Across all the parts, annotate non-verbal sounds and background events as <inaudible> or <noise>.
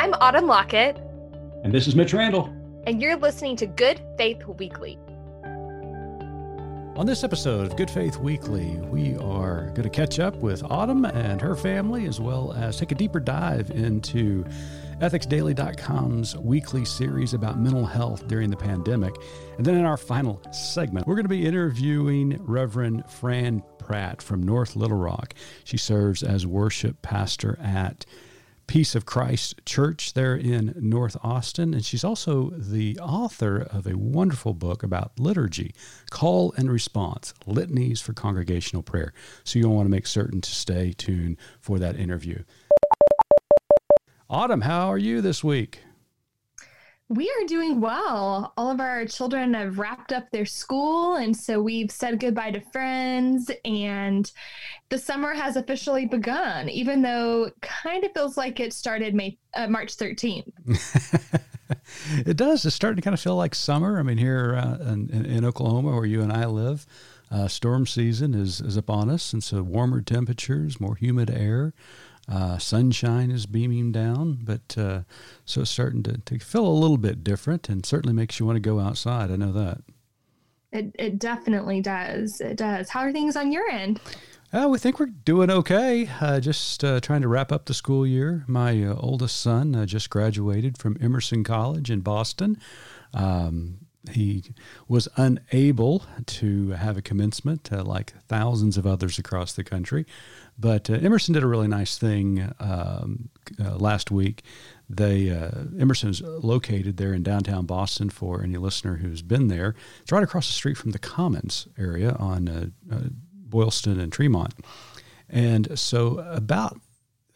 I'm Autumn Lockett. And this is Mitch Randall. And you're listening to Good Faith Weekly. On this episode of Good Faith Weekly, we are going to catch up with Autumn and her family, as well as take a deeper dive into ethicsdaily.com's weekly series about mental health during the pandemic. And then in our final segment, we're going to be interviewing Reverend Fran Pratt from North Little Rock. She serves as worship pastor at Peace of Christ Church there in North Austin. And she's also the author of a wonderful book about liturgy, Call and Response Litanies for Congregational Prayer. So you'll want to make certain to stay tuned for that interview. Autumn, how are you this week? We are doing well. All of our children have wrapped up their school, and so we've said goodbye to friends, and the summer has officially begun, even though kind of feels like it started May, uh, March 13th. <laughs> it does. It's starting to kind of feel like summer. I mean, here uh, in, in, Oklahoma, where you and I live, uh, storm season is, is upon us, and so warmer temperatures, more humid air. Uh, sunshine is beaming down, but uh, so it's starting to, to feel a little bit different and certainly makes you want to go outside. I know that. It, it definitely does. It does. How are things on your end? Uh, we think we're doing okay. Uh, just uh, trying to wrap up the school year. My uh, oldest son uh, just graduated from Emerson College in Boston. Um, he was unable to have a commencement uh, like thousands of others across the country. But uh, Emerson did a really nice thing um, uh, last week. They uh, Emerson's located there in downtown Boston. For any listener who's been there, it's right across the street from the Commons area on uh, uh, Boylston and Tremont. And so about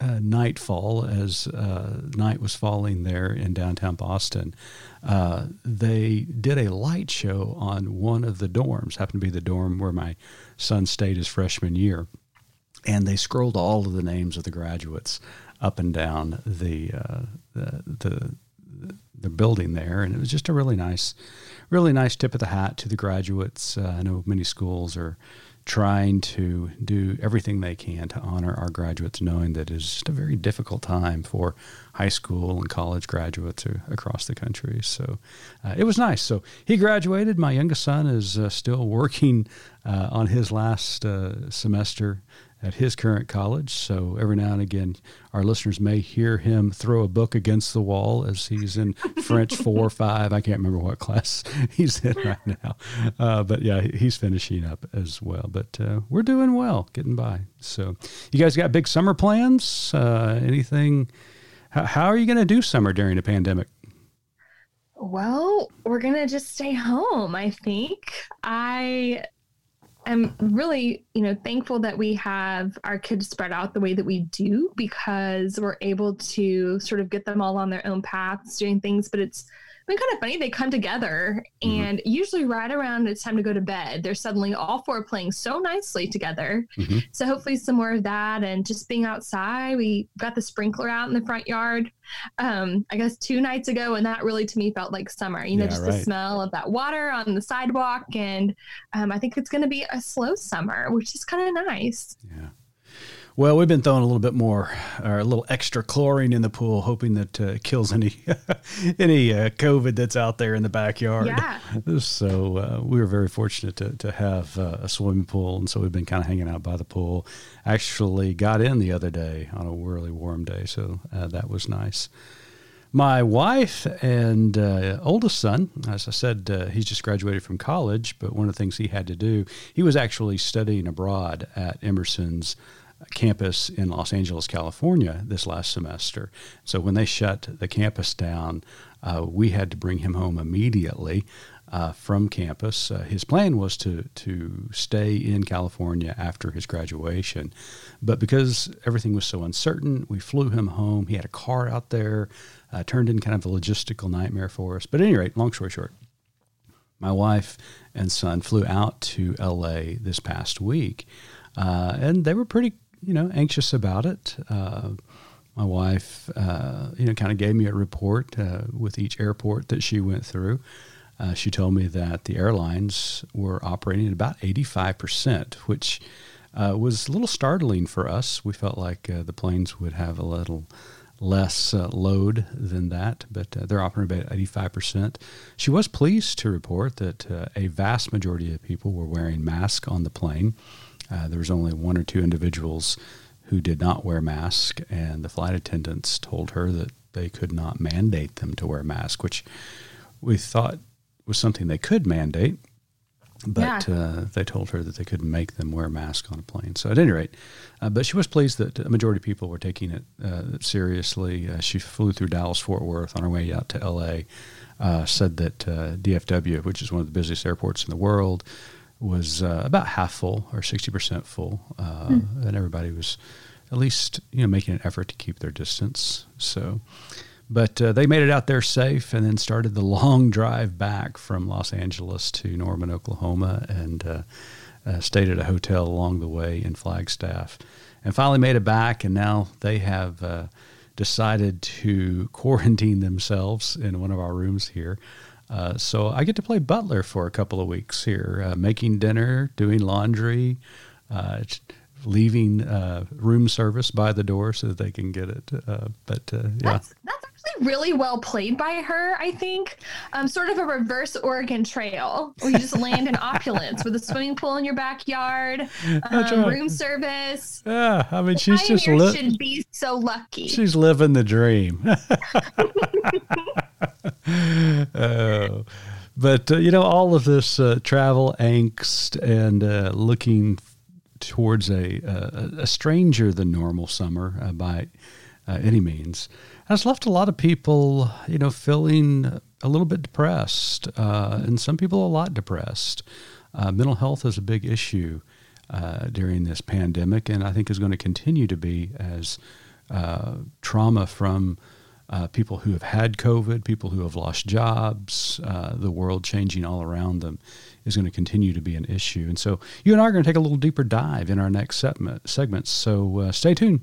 uh, nightfall, as uh, night was falling there in downtown Boston, uh, they did a light show on one of the dorms. Happened to be the dorm where my son stayed his freshman year and they scrolled all of the names of the graduates up and down the, uh, the, the the building there, and it was just a really nice, really nice tip of the hat to the graduates. Uh, I know many schools are trying to do everything they can to honor our graduates, knowing that it's just a very difficult time for high school and college graduates across the country. So uh, it was nice. So he graduated. My youngest son is uh, still working uh, on his last uh, semester at his current college. So every now and again, our listeners may hear him throw a book against the wall as he's in French four or five. I can't remember what class <laughs> he's in right now. Uh, but yeah, he's finishing up as well. But uh, we're doing well, getting by. So you guys got big summer plans? Uh, anything? How, how are you going to do summer during a pandemic? Well, we're going to just stay home, I think. I I'm really, you know, thankful that we have our kids spread out the way that we do because we're able to sort of get them all on their own paths doing things. But it's been kind of funny. They come together, mm-hmm. and usually right around it's time to go to bed, they're suddenly all four playing so nicely together. Mm-hmm. So hopefully some more of that, and just being outside. We got the sprinkler out in the front yard. Um, I guess two nights ago, and that really to me felt like summer. You know, yeah, just right. the smell of that water on the sidewalk, and um, I think it's going to be a slow summer, which is kind of nice. Yeah. Well, we've been throwing a little bit more, or a little extra chlorine in the pool, hoping that uh, kills any <laughs> any uh, COVID that's out there in the backyard. Yeah. So uh, we were very fortunate to to have uh, a swimming pool, and so we've been kind of hanging out by the pool. Actually, got in the other day on a really warm day, so uh, that was nice. My wife and uh, oldest son, as I said, uh, he's just graduated from college, but one of the things he had to do, he was actually studying abroad at Emerson's campus in Los Angeles, California this last semester. So when they shut the campus down, uh, we had to bring him home immediately uh, from campus. Uh, his plan was to to stay in California after his graduation, but because everything was so uncertain, we flew him home. He had a car out there, uh, turned in kind of a logistical nightmare for us. But at any rate, long story short, my wife and son flew out to L.A. this past week. Uh, and they were pretty you know, anxious about it. Uh, my wife, uh, you know, kind of gave me a report uh, with each airport that she went through. Uh, she told me that the airlines were operating at about 85%, which uh, was a little startling for us. We felt like the planes would have a little less uh, load than that, but uh, they're operating about 85%. She was pleased to report that uh, a vast majority of people were wearing masks on the plane. Uh, there was only one or two individuals who did not wear masks, and the flight attendants told her that they could not mandate them to wear masks, which we thought was something they could mandate but yeah. uh, they told her that they couldn't make them wear masks on a plane. So at any rate, uh, but she was pleased that a majority of people were taking it uh, seriously. Uh, she flew through Dallas Fort Worth on her way out to L.A. Uh, said that uh, DFW, which is one of the busiest airports in the world, was about half full or sixty percent full, mm. and everybody was at least you know making an effort to keep their distance. So. But uh, they made it out there safe and then started the <laughs> long drive back from Los Angeles to Norman, Oklahoma, and uh, uh, stayed at a hotel along the way in Flagstaff. And finally made it back, and now they have uh, decided to <laughs> quarantine themselves in one of our rooms here. Uh, so I get to play butler for a couple of weeks here, uh, making dinner, doing laundry, leaving room service by the door so that they can get it. but yeah. That's, that's really well played by her, I think. Um, sort of a reverse Oregon Trail where you just land in opulence with a swimming pool in your backyard, um, room service. Yeah, I mean, she's just li- should be so lucky. She's living the dream. oh. <laughs> But, uh, you know, all of this uh, travel angst and uh, looking towards a, a, a stranger than normal summer uh, by uh, any means has left a lot of people, you know, feeling a little bit depressed, uh, and some people a lot depressed. Uh, mental health is a big issue uh, during this pandemic, and I think is going to continue to be as uh, trauma from uh, people who have had COVID, people who have lost jobs, uh, the world changing all around them is going to continue to be an issue. And so, you and I are going to take a little deeper dive in our next segment, segments. So, stay tuned.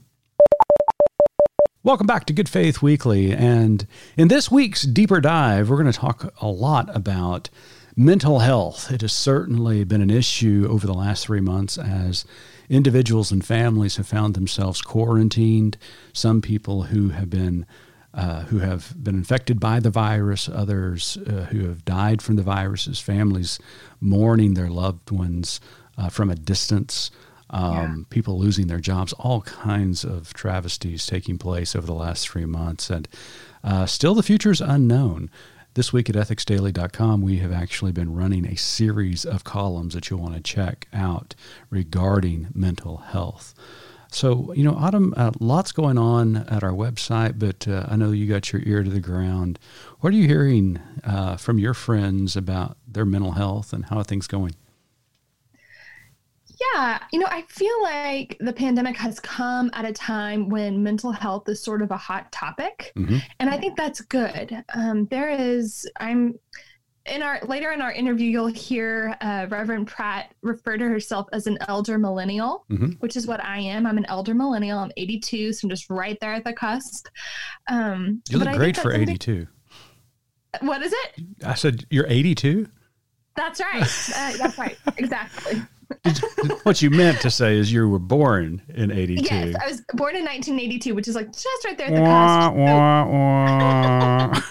Welcome back to Good Faith Weekly. And in this week's deeper dive, we're going to talk a lot about mental health. It has certainly been an issue over the last three months as individuals and families have found themselves quarantined. Some people who have been uh, who have been infected by the virus, others uh, who have died from the viruses, families mourning their loved ones uh, from a distance um, yeah. people losing their jobs, all kinds of travesties taking place over the last three months. And uh, still, the future is unknown. This week at ethicsdaily.com, we have actually been running a series of columns that you'll want to check out regarding mental health. So, you know, Autumn, uh, lots going on at our website, but uh, I know you got your ear to the ground. What are you hearing uh, from your friends about their mental health and how are things going? Yeah, you know, I feel like the pandemic has come at a time when mental health is sort of a hot topic, mm-hmm. and I think that's good. Um, there is, I'm in our later in our interview, you'll hear uh, Reverend Pratt refer to herself as an elder millennial, mm-hmm. which is what I am. I'm an elder millennial. I'm 82, so I'm just right there at the cusp. Um, you look great for 82. What is it? I said you're 82. That's right. Uh, that's right. Exactly what you meant to say is you were born in 82. Yes, I was born in 1982, which is like just right there at the. Wah, wah.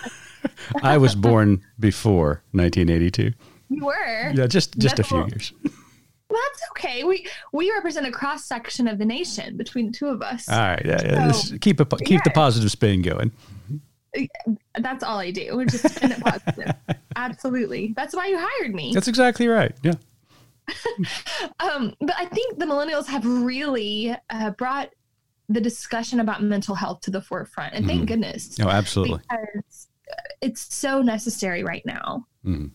I was born before 1982. You were? Yeah, just just That's a few cool. years. that's okay. We we represent a cross section of the nation between the two of us. All right, yeah, so, keep a, keep yeah. the positive spin going. Uh, that's all I do. Just spin it positive. <laughs> Absolutely. That's why you hired me. That's exactly right. Yeah. Um, but I think the millennials have really uh, brought the discussion about mental health to the forefront, and thank mm. goodness. Oh, absolutely. Because it's so necessary right now. Mm.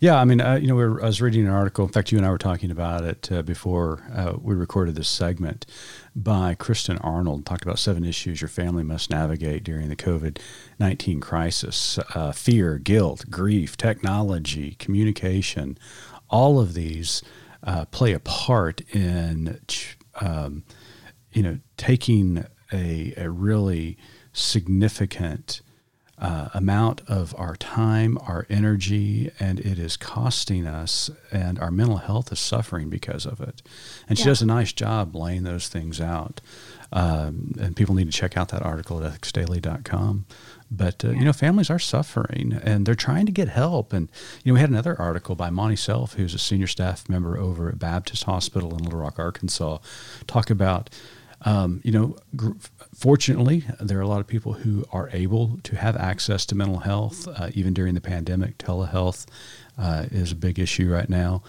Yeah, I mean, uh, you know, we were, I was reading an article. In fact, you and I were talking about it uh, before uh, we recorded this segment by Kristen Arnold. Talked about seven issues your family must navigate during the COVID nineteen crisis: uh, fear, guilt, grief, technology, communication, all of these uh, play a part in, um, you know, taking a, a really significant uh, amount of our time, our energy, and it is costing us, and our mental health is suffering because of it. And she does a nice job laying those things out. Um, and people need to check out that article at ethicsdaily.com. But, uh, you know, families are suffering and they're trying to get help. And, you know, we had another article by Monty Self, who's a senior staff member over at Baptist Hospital in Little Rock, Arkansas, talk about um, you know, gr- fortunately, there are a lot of people who are able to have access to mental health, uh, even during the pandemic. Telehealth uh, is a big issue right now.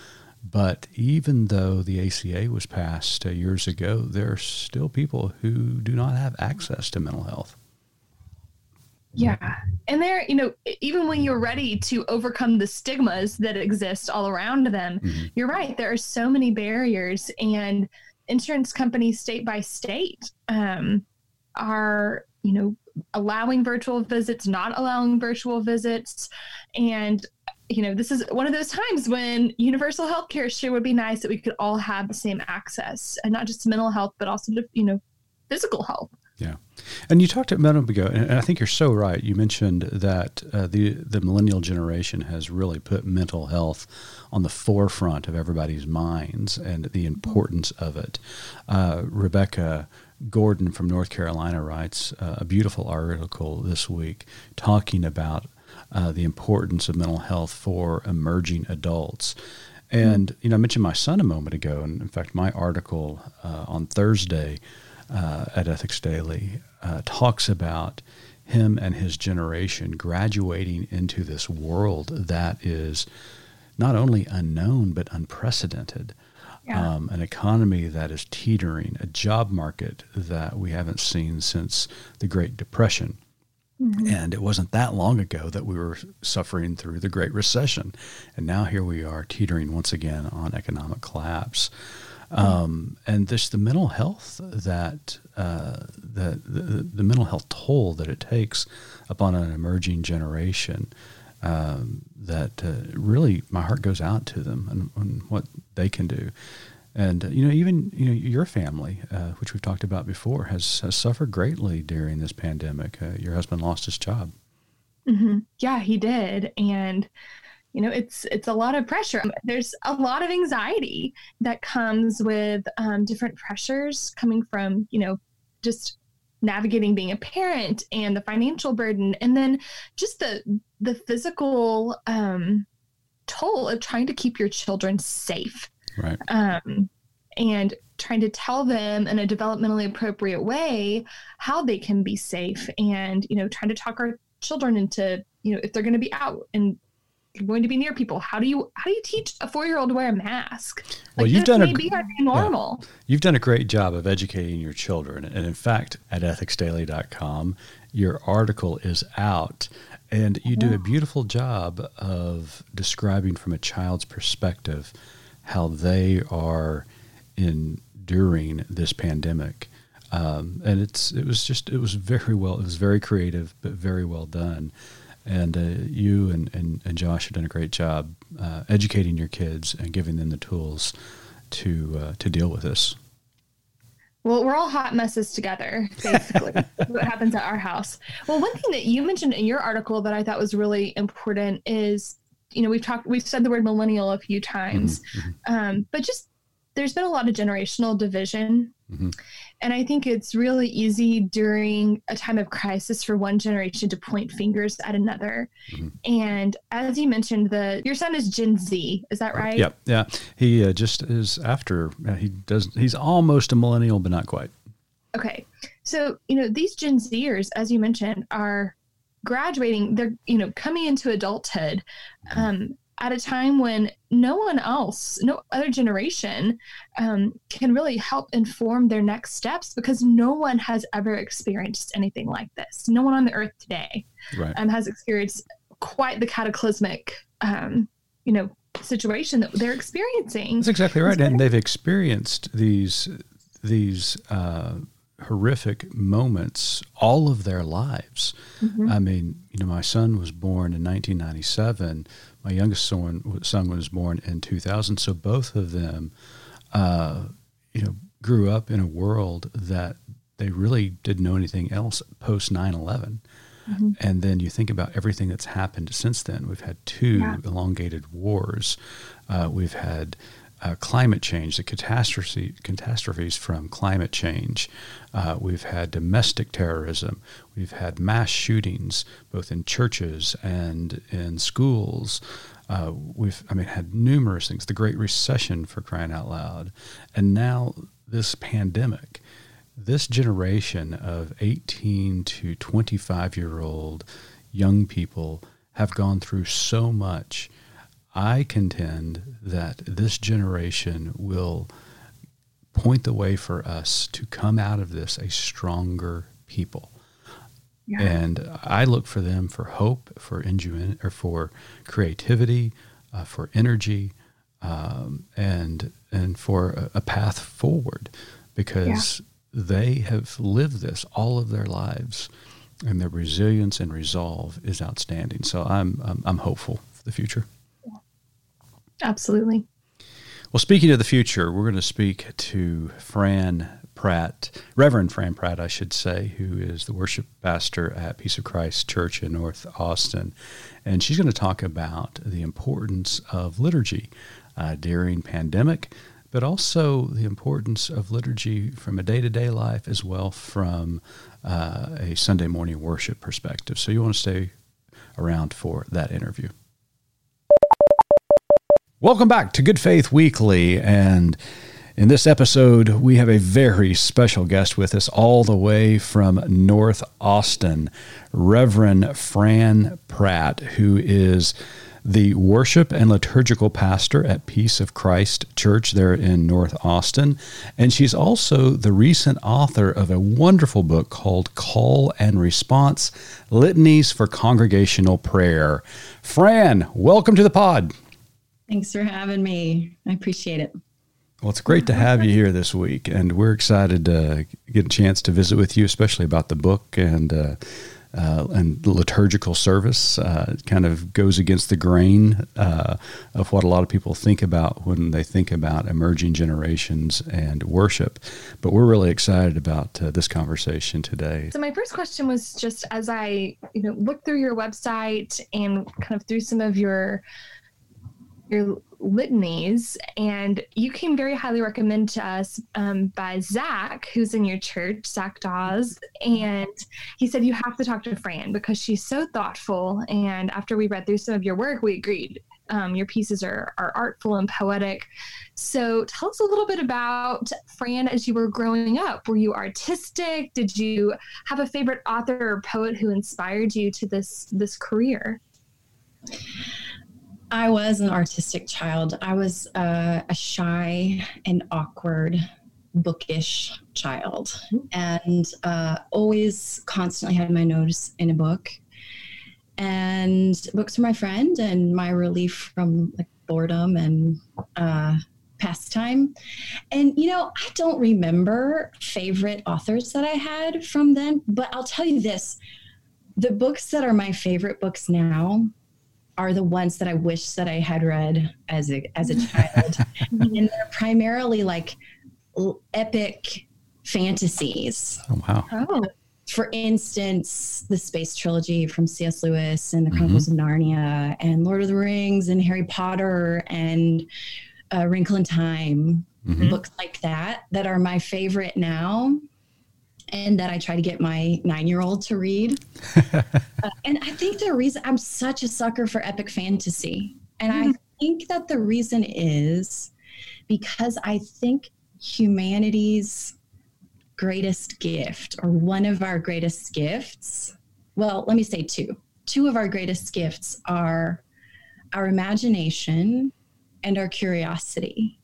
But even though the ACA was passed uh, years ago, there are still people who do not have access to mental health. Yeah. And there, you know, even when you're ready to overcome the stigmas that exist all around them, Mhm. you're right. There are so many barriers, and insurance companies, state by state, um, are, you know, allowing virtual visits, not allowing virtual visits. And, you know, this is one of those times when universal health care sure would be nice that we could all have the same access and not just mental health, but also to, you know, physical health. Yeah, and you talked a minute ago, and I think you're so right. You mentioned that uh, the the millennial generation has really put mental health on the forefront of everybody's minds and the importance of it. Uh, Rebecca Gordon from North Carolina writes uh, a beautiful article this week talking about uh, the importance of mental health for emerging adults. And you know, I mentioned my son a moment ago, and in fact, my article uh, on Thursday uh, at Ethics Daily uh, talks about him and his generation graduating into this world that is not only unknown but unprecedented. Yeah. Um, an economy that is teetering, a job market that we haven't seen since the Great Depression. And it wasn't that long ago that we were suffering through the Great Recession. And now here we are teetering once again on economic collapse. Um, and this the mental health that uh, the, the the mental health toll that it takes upon an emerging generation um, that uh, really my heart goes out to them and, and what they can do. And uh, you know, even you know, your family, uh, which we've talked about before, has, has suffered greatly during this pandemic. Uh, your husband lost his job. hmm Yeah, he did, and you know, it's it's a lot of pressure. There's a lot of anxiety that comes with um, different pressures coming from you know just navigating being a parent and the financial burden, and then just the the physical um, toll of trying to keep your children safe Right. um, and trying to tell them in a developmentally appropriate way how they can be safe and you know trying to talk our children into you know if they're going to be out and going to be near people how do you how do you teach a four-year-old to wear a mask Well, you've done a may gr- be our new normal You've done a great job of educating your children. And in fact, at ethicsdaily.com, your article is out. And you do a beautiful job of describing from a child's perspective how they are enduring this pandemic. Um, and it's it was just it was very well it was very creative but very well done and uh, you and, and, and Josh have done a great job uh, educating your kids and giving them the tools to uh, to deal with this. Well, we're all hot messes together, basically. <laughs> what happens at our house. Well, one thing that you mentioned in your article that I thought was really important is, you know, we've talked, we've said the word millennial a few times, Mhm, um, but just there's been a lot of generational division. Mhm. And I think it's really easy during a time of crisis for one generation to point fingers at another. Mhm. And as you mentioned, the your son is Gen Z, is that right? Yeah, yeah. He uh, just is after uh, he does. He's almost a millennial, but not quite. Okay. So, you know, these Gen Zers, as you mentioned, are graduating, they're, you know, coming into adulthood um, at a time when no one else, no other generation um, can really help inform their next steps because no one has ever experienced anything like this. No one on the earth today Right. um, has experienced quite the cataclysmic, um, you know, situation that they're experiencing. That's exactly right. And they've experienced these these uh, horrific moments all of their lives. Mhm. I mean, you know, my son was born in 1997. My youngest son, son was born in 2000. So both of them, uh, you know, grew up in a world that they really didn't know anything else post 9 11. Mm-hmm. And then you think about everything that's happened since then. We've had two yeah. elongated wars. Uh, we've had uh, climate change, the catastrophe, catastrophes from climate change. Uh, we've had domestic terrorism. We've had mass shootings, both in churches and in schools. Uh, we've, I mean, had numerous things. The Great Recession, for crying out loud, and now this pandemic. This generation of 18 to 25 year old young people have gone through so much I contend that this generation will point the way for us to come out of this a stronger people. Yeah. And I look for them for hope, for ingenuity, or for creativity, uh, for energy, um, and and for a, a path forward, because yeah. they have lived this all of their lives, and their resilience and resolve is outstanding. So I'm I'm, I'm hopeful for the future. Absolutely. Well, speaking of the future, we're going to speak to Fran Pratt, Reverend Fran Pratt, I should say, who is the worship pastor at Peace of Christ Church in North Austin. And she's going to talk about the importance of liturgy uh, during pandemic, but also the importance of liturgy from a day-to-day life as well from uh, a Sunday morning worship perspective. So you want to stay around for that interview. Welcome back to Good Faith Weekly. And in this episode, we have a very special guest with us, all the way from North Austin, Reverend Fran Pratt, who is the worship and liturgical pastor at Peace of Christ Church there in North Austin. And she's also the recent author of a wonderful book called Call and Response Litanies for Congregational Prayer. Fran, welcome to the pod. Thanks for having me. I appreciate it. Well, it's great to have you here this week, and we're excited to get a chance to visit with you, especially about the book and uh, uh, and liturgical service. Uh, it kind of goes against the grain uh, of what a lot of people think about when they think about emerging generations and worship. But we're really excited about uh, this conversation today. So my first question was just as I you know looked through your website and kind of through some of your your litanies, and you came very highly recommended to us um, by Zach, who's in your church, Zach Dawes, and he said you have to talk to Fran because she's so thoughtful. And after we read through some of your work, we agreed. Um, your pieces are, are artful and poetic. So tell us a little bit about Fran as you were growing up. Were you artistic? Did you have a favorite author or poet who inspired you to this this career? I was an artistic child. I was uh, a shy and awkward, bookish child, and uh, always constantly had my nose in a book. And books were my friend and my relief from like boredom and uh, pastime. And you know, I don't remember favorite authors that I had from then, but I'll tell you this: the books that are my favorite books now are the ones that I wish that I had read as a as a child, <laughs> and they're primarily like epic fantasies. Oh wow! Oh. For instance, the space trilogy from C.S. Lewis and the Chronicles mm-hmm. of Narnia, and Lord of the Rings, and Harry Potter, and uh, Wrinkle in Time, mm-hmm. books like that that are my favorite now and that I try to get my nine year old to read. <laughs> uh, and I think the reason I'm such a sucker for epic fantasy, and mm-hmm. I think that the reason is because I think humanity's greatest gift, or one of our greatest gifts, well, let me say two. Two of our greatest gifts are our imagination and our curiosity.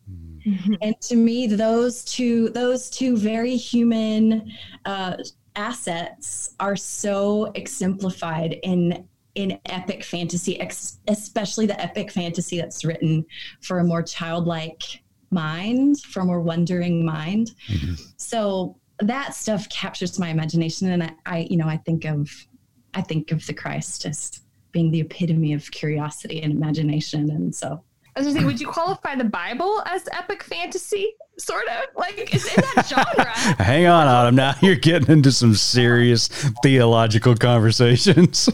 Mm-hmm. And to me, those two, those two very human uh, assets are so exemplified in in epic fantasy, ex- especially the epic fantasy that's written for a more childlike mind, for a more wondering mind. Mm-hmm. So that stuff captures my imagination, and I, I, you know, I think of, I think of the Christ as being the epitome of curiosity and imagination, and so I was going to say, would you qualify the Bible as epic fantasy? sort of like it's in that genre. <laughs> Hang on, Autumn. Now you're getting into some serious theological conversations.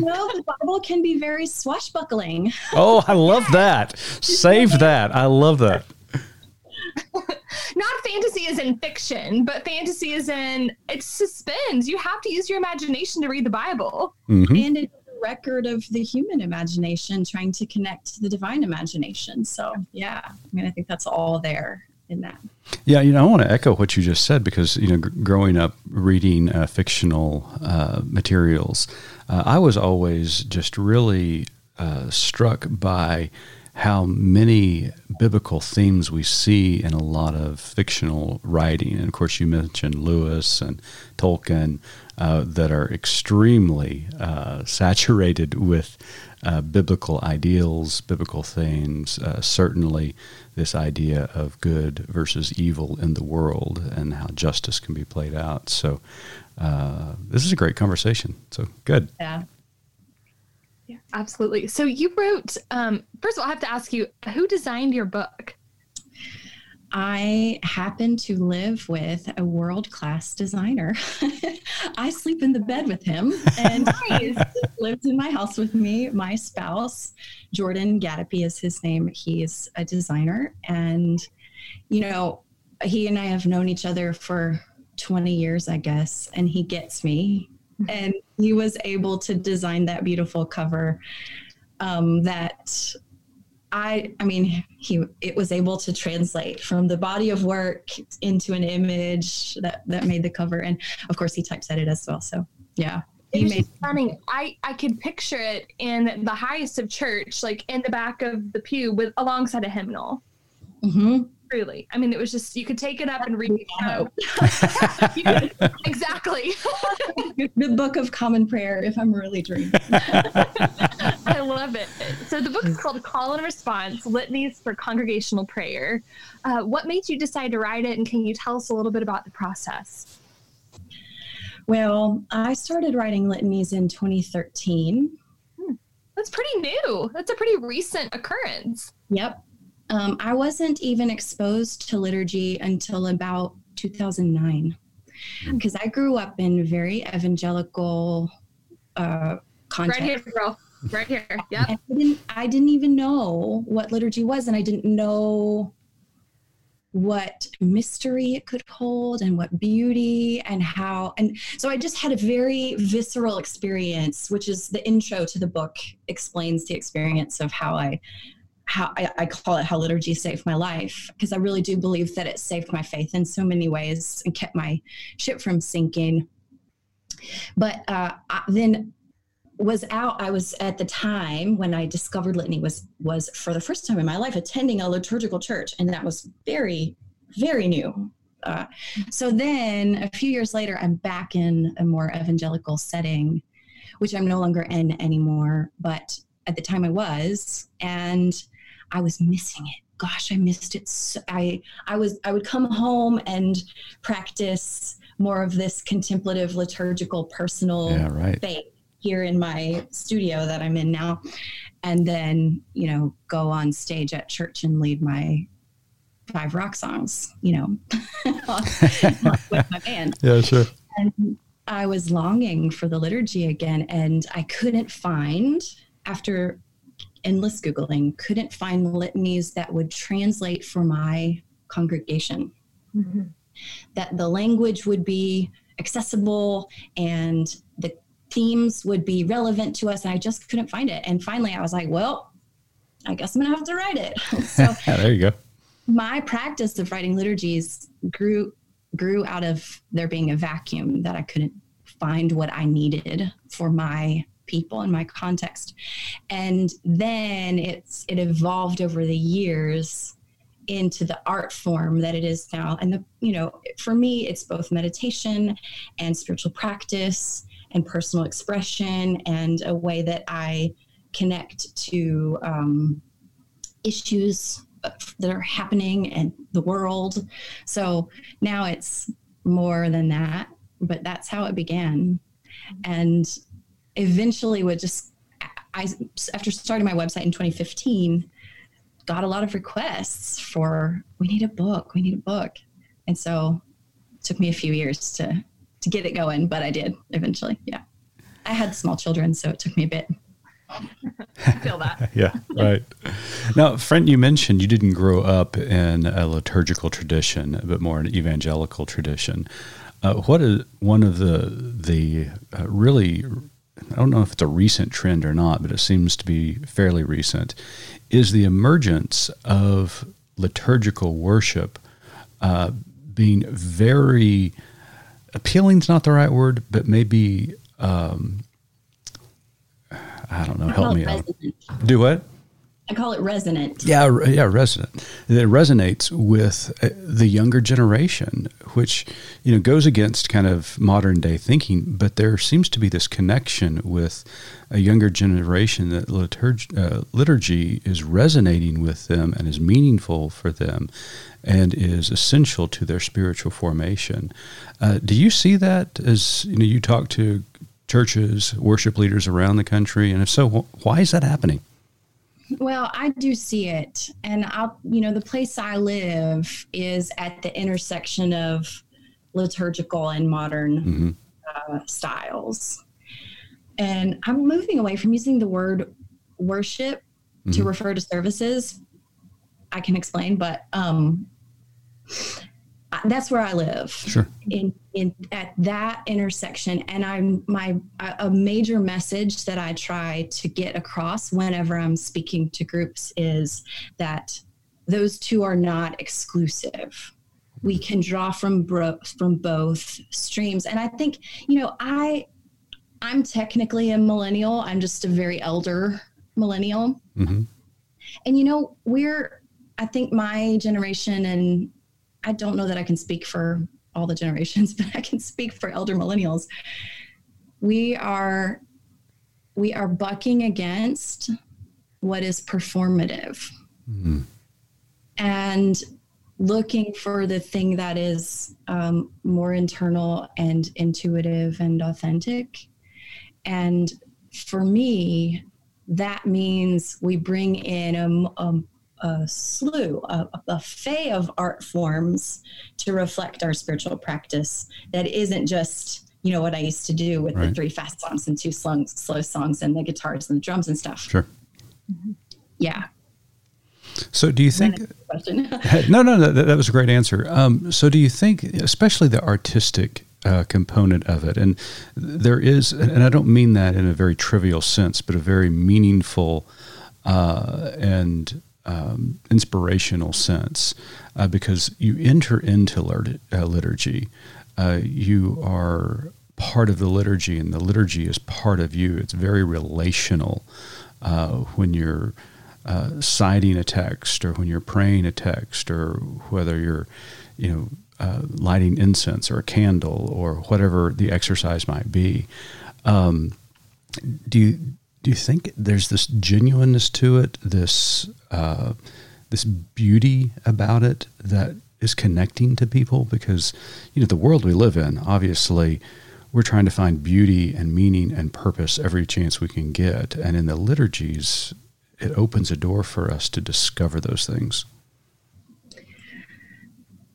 well, the Bible can be very swashbuckling. Oh, I love that. Save <laughs> that. I love that. Not fantasy is in fiction, but fantasy is in it suspends. You have to use your imagination to read the Bible. Mhm. And it's a record of the human imagination trying to connect to the divine imagination. So, yeah, I mean, I think that's all there in that. Yeah, you know, I want to echo what you just said because you know, gr- growing up reading uh, fictional uh, materials, uh, I was always just really uh, struck by how many biblical themes we see in a lot of fictional writing. And of course, you mentioned Lewis and Tolkien uh, that are extremely uh, saturated with uh, biblical ideals, biblical themes. Uh, certainly, this idea of good versus evil in the world and how justice can be played out. So, uh, this is a great conversation. So, good. Yeah. Yeah, absolutely. So you wrote. Um, first of all, I have to ask you, who designed your book? I happen to live with a world class designer. <laughs> I sleep in the bed with him and <laughs> he lives in my house with me. My spouse, Jordan Gadapy is his name. He's a designer. And, you know, he and I have known each other for 20 years, I guess, and he gets me. And he was able to design that beautiful cover um, that I I mean he it was able to translate from the body of work into an image that that made the cover and of course he typeset it as well so yeah It he was made just stunning. I I could picture it in the highest of church, like in the back of the pew, with alongside a hymnal. Mhm. Truly, I mean, it was just you could take it up and read it. I hope. You could- exactly. <laughs> the book of common prayer if I'm really dreaming <laughs> I love it. So the book is called Call and Response: Litanies for Congregational Prayer. Uh, what made you decide to write it, and can you tell us a little bit about the process? well I started writing litanies in 2013 That's pretty new. That's a pretty recent occurrence. Yep. Um, I wasn't even exposed to liturgy until about 2009 because I grew up in very evangelical uh, context. Right here, girl. Right here. <laughs> Yep. I didn't, I didn't even know what liturgy was, and I didn't know what mystery it could hold and what beauty and how and so i just had a very visceral experience which is the intro to the book explains the experience of how i how i, I call it how liturgy saved my life because i really do believe that it saved my faith in so many ways and kept my ship from sinking. But uh, I, then was out i was at the time when i discovered litany was was for the first time in my life attending a liturgical church and that was very very new. Uh, so then a few years later i'm back in a more evangelical setting which i'm no longer in anymore but at the time i was and i was missing it gosh i missed it so, i i was i would come home and practice more of this contemplative liturgical personal Yeah, right. faith here in my studio that I'm in now, and then you know go on stage at church and lead my five rock songs, you know, <laughs> with my band. <laughs> Yeah, sure. And I was longing for the liturgy again, and I couldn't find after endless googling, couldn't find litanies that would translate for my congregation. Mm-hmm. That the language would be accessible and the themes would be relevant to us and i just couldn't find it. And finally i was like well i guess i'm gonna have to write it. <laughs> So <laughs> there you go. my practice of writing liturgies grew grew out of there being a vacuum that i couldn't find what i needed for my people in my context. And then it's it evolved over the years into the art form that it is now. And the you know for me it's both meditation and spiritual practice and personal expression and a way that i connect to um, issues that are happening in the world. So now it's more than that but that's how it began. And eventually would just i after starting my website in 2015 got a lot of requests for we need a book, we need a book. And so it took me a few years to to get it going, but I did eventually. Yeah. I had small children, so it took me a bit. <laughs> I feel that. yeah, right. Now, Fran, you mentioned you didn't grow up in a liturgical tradition, but more an evangelical tradition. Uh, what is one of the the uh, really I don't know if it's a recent trend or not, but it seems to be fairly recent, is the emergence of liturgical worship uh, being very appealing is not the right word, but maybe um, I don't know. Help me out. Do what? I call it resonant. Yeah, yeah, resonant. It resonates with uh, the younger generation, which you know goes against kind of modern day thinking. But there seems to be this connection with a younger generation that liturgy, uh, liturgy is resonating with them and is meaningful for them, and is essential to their spiritual formation. Uh, do you see that as you know? You talk to churches, worship leaders around the country, and if so, wh- why is that happening? Well, I do see it. And I'll, you know, the place I live is at the intersection of liturgical and modern mm-hmm. uh, styles. And I'm moving away from using the word worship mm-hmm. to refer to services. I can explain, but um, that's where I live. Sure. In in at that intersection, and I'm my a major message that I try to get across whenever I'm speaking to groups is that those two are not exclusive. We can draw from bro- from both streams, and I think you know I I'm technically a millennial. I'm just a very elder millennial, mm-hmm. and you know we're I think my generation and I don't know that I can speak for all the generations, <laughs> but I can speak for elder millennials. We are we are bucking against what is performative mm-hmm. and looking for the thing that is um, more internal and intuitive and authentic. And for me, that means we bring in a, a a slew, a, a buffet of art forms to reflect our spiritual practice that isn't just you know what I used to do with right. the three fast songs and two slow, slow songs and the guitars and the drums and stuff. Sure. Mm-hmm. Yeah. So, do you think? <laughs> no, no, no. That, that, was a great answer. Um, so, do you think, especially the artistic uh, component of it, and there is, and I don't mean that in a very trivial sense, but a very meaningful uh, and um, inspirational sense uh, because you enter into lit- uh, liturgy. Uh, you are part of the liturgy, and the liturgy is part of you. It's very relational uh, when you're uh, citing a text, or when you're praying a text, or whether you're, you know, uh, lighting incense or a candle, or whatever the exercise might be. Um, do you do you think there's this genuineness to it, this uh, this beauty about it that is connecting to people? Because you know the world we live in, obviously, we're trying to find beauty and meaning and purpose every chance we can get, and in the liturgies, it opens a door for us to discover those things.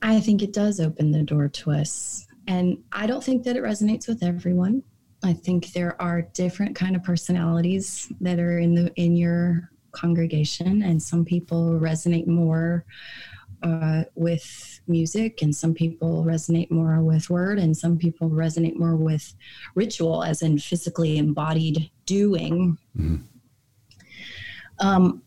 I think it does open the door to us, and I don't think that it resonates with everyone. I think there are different kind of personalities that are in the in your congregation, and some people resonate more uh, with music, and some people resonate more with word, and some people resonate more with ritual, as in physically embodied doing. Mm-hmm. Um,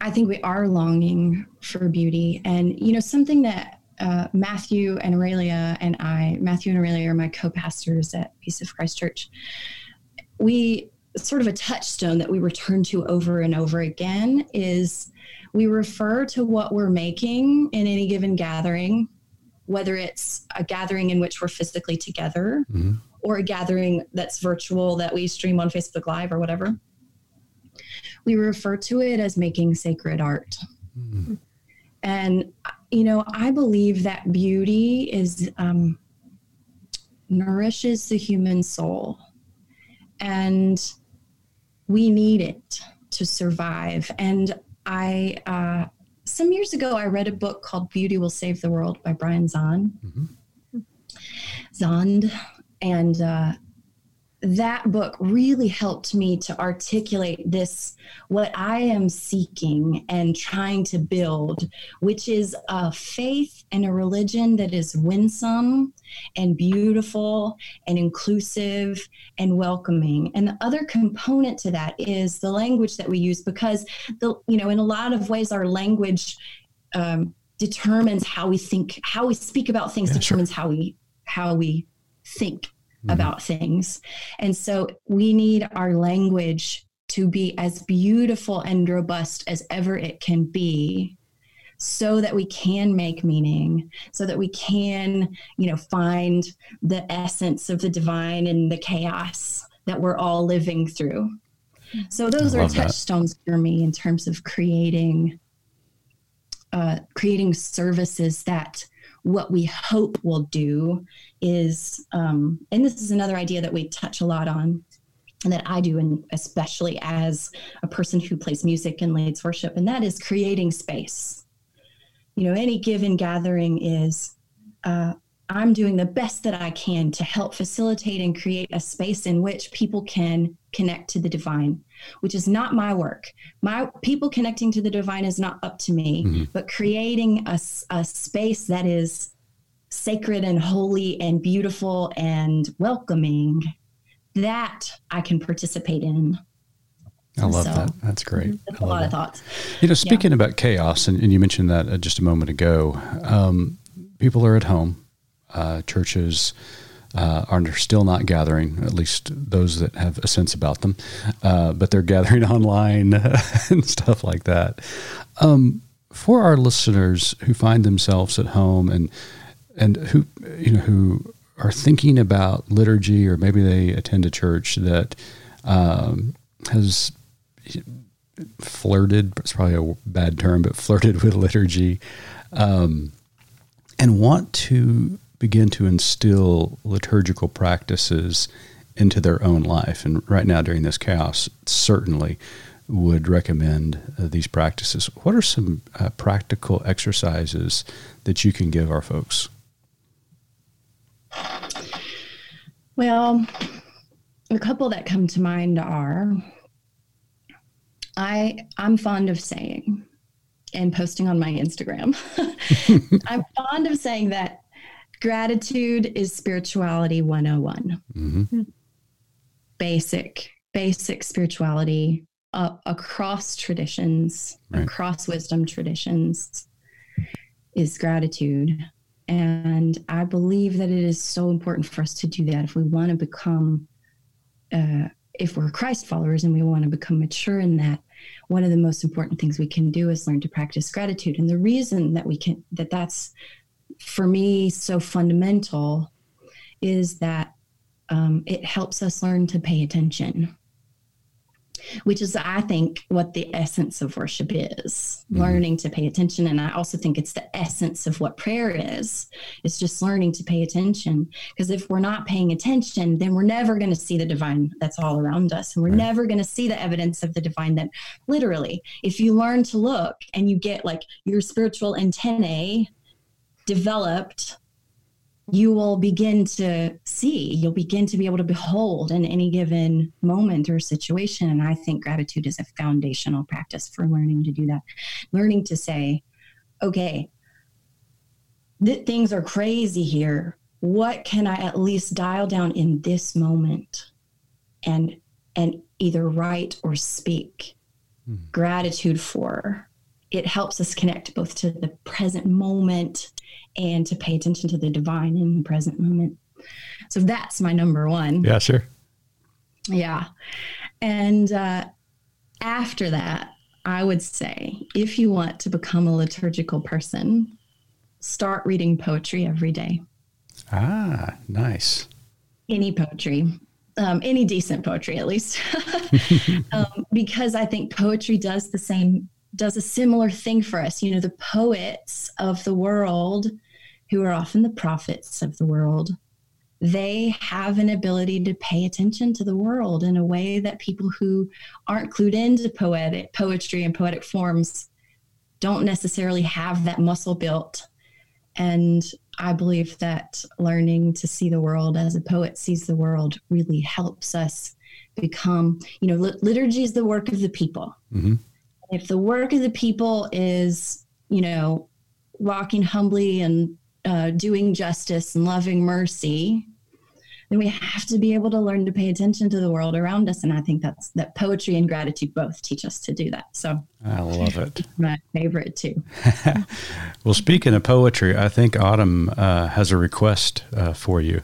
I think we are longing for beauty, and you know something that uh, Matthew and Aurelia and I, Matthew and Aurelia are my co pastors at Peace of Christ Church. We sort of a touchstone that we return to over and over again is we refer to what we're making in any given gathering, whether it's a gathering in which we're physically together mm-hmm. or a gathering that's virtual that we stream on Facebook Live or whatever. We refer to it as making sacred art. Mm-hmm. And you know, I believe that beauty is um, nourishes the human soul, and we need it to survive. And I uh, some years ago I read a book called Beauty Will Save the World by Brian Zahn. Mm-hmm. Zahnd, and uh, that book really helped me to articulate this what i am seeking and trying to build which is a faith and a religion that is winsome and beautiful and inclusive and welcoming and the other component to that is the language that we use because the you know in a lot of ways our language um, determines how we think how we speak about things yeah, determines sure. how we how we think mm-hmm. about things. And so we need our language to be as beautiful and robust as ever it can be so that we can make meaning so that we can you know find the essence of the divine in the chaos that we're all living through so those are touchstones that. for me in terms of creating uh, creating services that what we hope will do is, um, and this is another idea that we touch a lot on and that I do, and especially as a person who plays music and leads worship, and that is creating space. You know, any given gathering is uh, I'm doing the best that I can to help facilitate and create a space in which people can connect to the divine, which is not my work. My people connecting to the divine is not up to me, mm-hmm. but creating a, a space that is sacred and holy and beautiful and welcoming that I can participate in. I love so, that. That's great. That's a lot that. of thoughts. You know, speaking yeah. about chaos, and, and, you mentioned that uh, just a moment ago, um, people are at home uh, churches uh, are still not gathering, at least those that have a sense about them, uh, but they're <laughs> gathering online <laughs> and stuff like that. Um, for our listeners who find themselves at home and and who you know who are thinking about liturgy or maybe they attend a church that um, has flirted it's probably a bad term but <laughs> flirted with liturgy um, and want to begin to instill liturgical practices into their own life. And right now, during this chaos, certainly would recommend uh, these practices. What are some uh, practical exercises that you can give our folks? Well, a couple that come to mind are I I'm fond of saying and posting on my Instagram. <laughs> I'm fond of saying that Gratitude is spirituality 101. Mm-hmm. Basic, basic spirituality uh, across traditions, right. across wisdom traditions is gratitude. And I believe that it is so important for us to do that if we want to become, uh, if we're Christ followers and we want to become mature in that. One of the most important things we can do is learn to practice gratitude. And the reason that we can, that that's for me so fundamental is that um, it helps us learn to pay attention which is i think what the essence of worship is mm-hmm. learning to pay attention and i also think it's the essence of what prayer is it's just learning to pay attention because if we're not paying attention then we're never going to see the divine that's all around us and we're right. never going to see the evidence of the divine that literally if you learn to look and you get like your spiritual antennae developed, you will begin to see, you'll begin to be able to behold in any given moment or situation. And I think gratitude is a foundational practice for learning to do that. Learning to say, okay, th- things are crazy here. What can I at least dial down in this moment and and either write or speak mm. gratitude for? It helps us connect both to the present moment and to pay attention to the divine in the present moment. So that's my number one. Yeah, sure. Yeah. And uh, after that, I would say if you want to become a liturgical person, start reading poetry every day. Ah, nice. Any poetry, um, any decent poetry at least, <laughs> um, because I think poetry does the same does a similar thing for us. You know, the poets of the world, who are often the prophets of the world, they have an ability to pay attention to the world in a way that people who aren't clued into poetic poetry and poetic forms don't necessarily have that muscle built. And i believe that learning to see the world as a poet sees the world really helps us become you know liturgy is the work of the people. Mm-hmm. if the work of the people is you know walking humbly and uh, doing justice and loving mercy then we have to be able to learn to pay attention to the world around us. And i think that's that poetry and gratitude both teach us to do that. So i love it. <laughs> My favorite too. <laughs> Well speaking of poetry i think autumn uh, has a request uh, for you.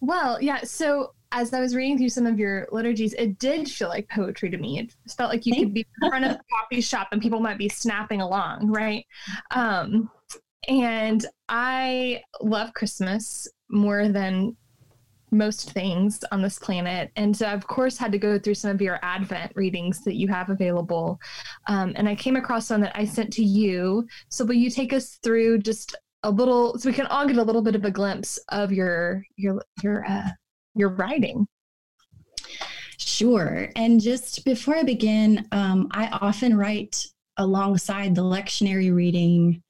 Well yeah. So as I was reading through some of your liturgies, it did feel like poetry to me. It felt like you could be in front of a coffee shop and people might be snapping along, right? Um, and I love Christmas more than most things on this planet. And so, of course, had to go through some of your Advent readings that you have available. Um, and I came across one that I sent to you. So, will you take us through just a little, so we can all get a little bit of a glimpse of your your your uh, your writing? Sure. And just before I begin, um, I often write alongside the lectionary reading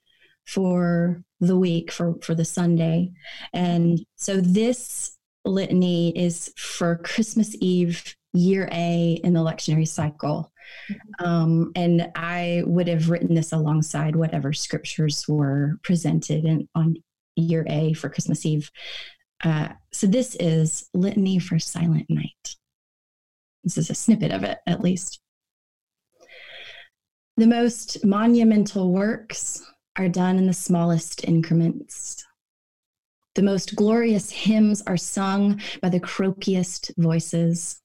for the week for for the Sunday. And so this litany is for Christmas Eve, year A in the lectionary cycle. Mm-hmm. Um, and I would have written this alongside whatever scriptures were presented in, on year A for Christmas Eve. Uh, so this is Litany for Silent Night. This is a snippet of it, at least. The most monumental works are done in the smallest increments. The most glorious hymns are sung by the croakiest voices.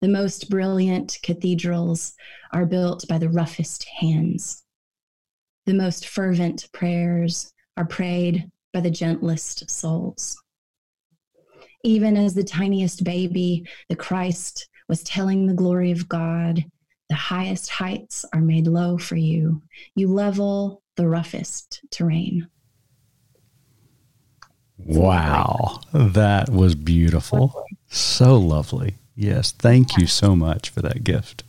The most brilliant cathedrals are built by the roughest hands. The most fervent prayers are prayed by the gentlest souls. Even as the tiniest baby, the Christ was telling the glory of God, the highest heights are made low for you. You level the roughest terrain. Wow, that was beautiful. So lovely. Yes, thank you so much for that gift.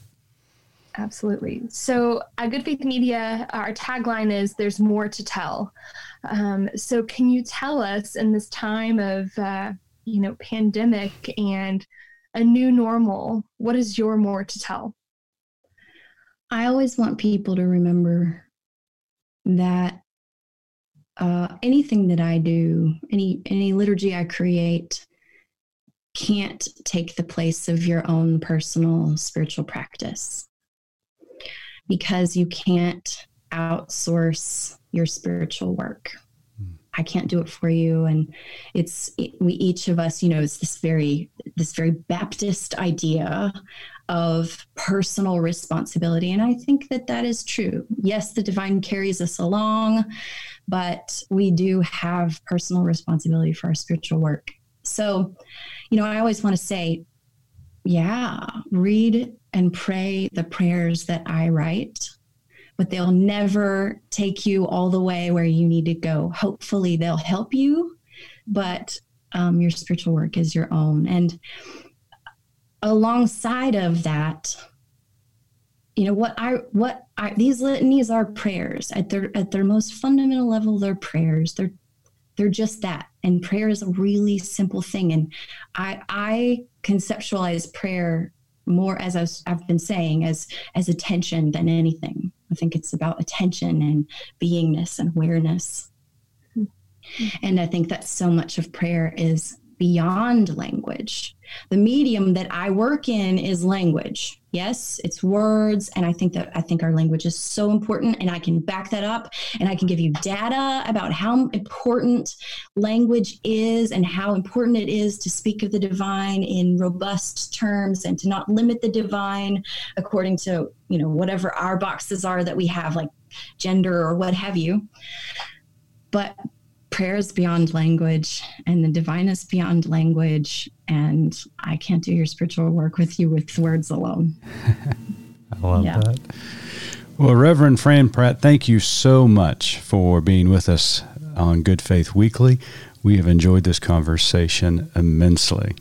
Absolutely. So, at Good Faith Media, our tagline is There's More to Tell. Um, so, can you tell us in this time of, uh, you know, pandemic and a new normal, what is your more to tell? I always want people to remember that uh, anything that I do, any any liturgy I create, can't take the place of your own personal spiritual practice because you can't outsource your spiritual work. Hmm. I can't do it for you, and it's we each of us. You know, it's this very this very Baptist idea of personal responsibility, and I think that that is true. Yes, the divine carries us along, but we do have personal responsibility for our spiritual work. So, you know, I always want to say, yeah, read and pray the prayers that I write, but they'll never take you all the way where you need to go. Hopefully, they'll help you, but um, your spiritual work is your own. And alongside of that, you know what i what i these litanies are prayers. At their at their most fundamental level they're prayers. They're they're just that. And prayer is a really simple thing. And i i conceptualize prayer more as i've been saying as as attention than anything. I think it's about attention and beingness and awareness. Mm-hmm. and i think that so much of prayer is beyond language. The medium that I work in is language. Yes, it's words and I think that I think our language is so important and I can back that up and I can give you data about how important language is and how important it is to speak of the divine in robust terms and to not limit the divine according to, you know, whatever our boxes are that we have like gender or what have you. But prayer is beyond language and the divine is beyond language and i can't do your spiritual work with you with words alone <laughs> i love yeah. that well reverend fran pratt thank you so much for being with us on good faith weekly We have enjoyed this conversation immensely.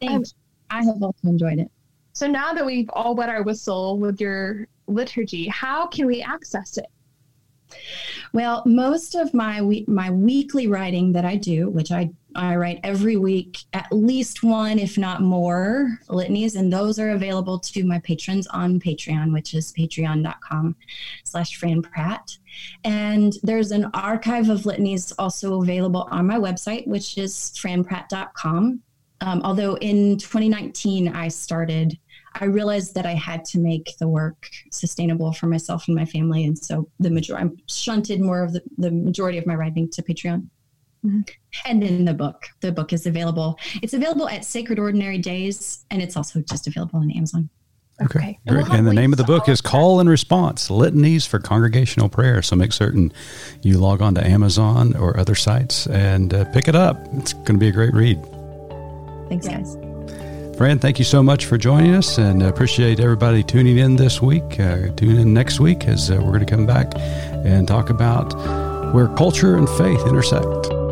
Thanks. I have also enjoyed it. So now that we've all wet our whistle with your liturgy, how can we access it? Well, most of my we- my weekly writing that I do, which I I write every week, at least one, if not more, litanies, and those are available to my patrons on Patreon, which is patreon.com slash Fran Pratt. And there's an archive of litanies also available on my website, which is franpratt.com. Um, although in 2019, I started I realized that I had to make the work sustainable for myself and my family. And so the majority, I shunted more of the, the majority of my writing to Patreon. Mm-hmm. And then the book, the book is available. It's available at Sacred Ordinary Days, and it's also just available on Amazon. Okay, okay. great. And, and the name of the book is Call and Response Litanies for Congregational Prayer. So make certain you log on to Amazon or other sites and uh, pick it up. It's going to be a great read. Thanks, guys. Fran, thank you so much for joining us and appreciate everybody tuning in this week. Uh, tune in next week as uh, we're going to come back and talk about where culture and faith intersect.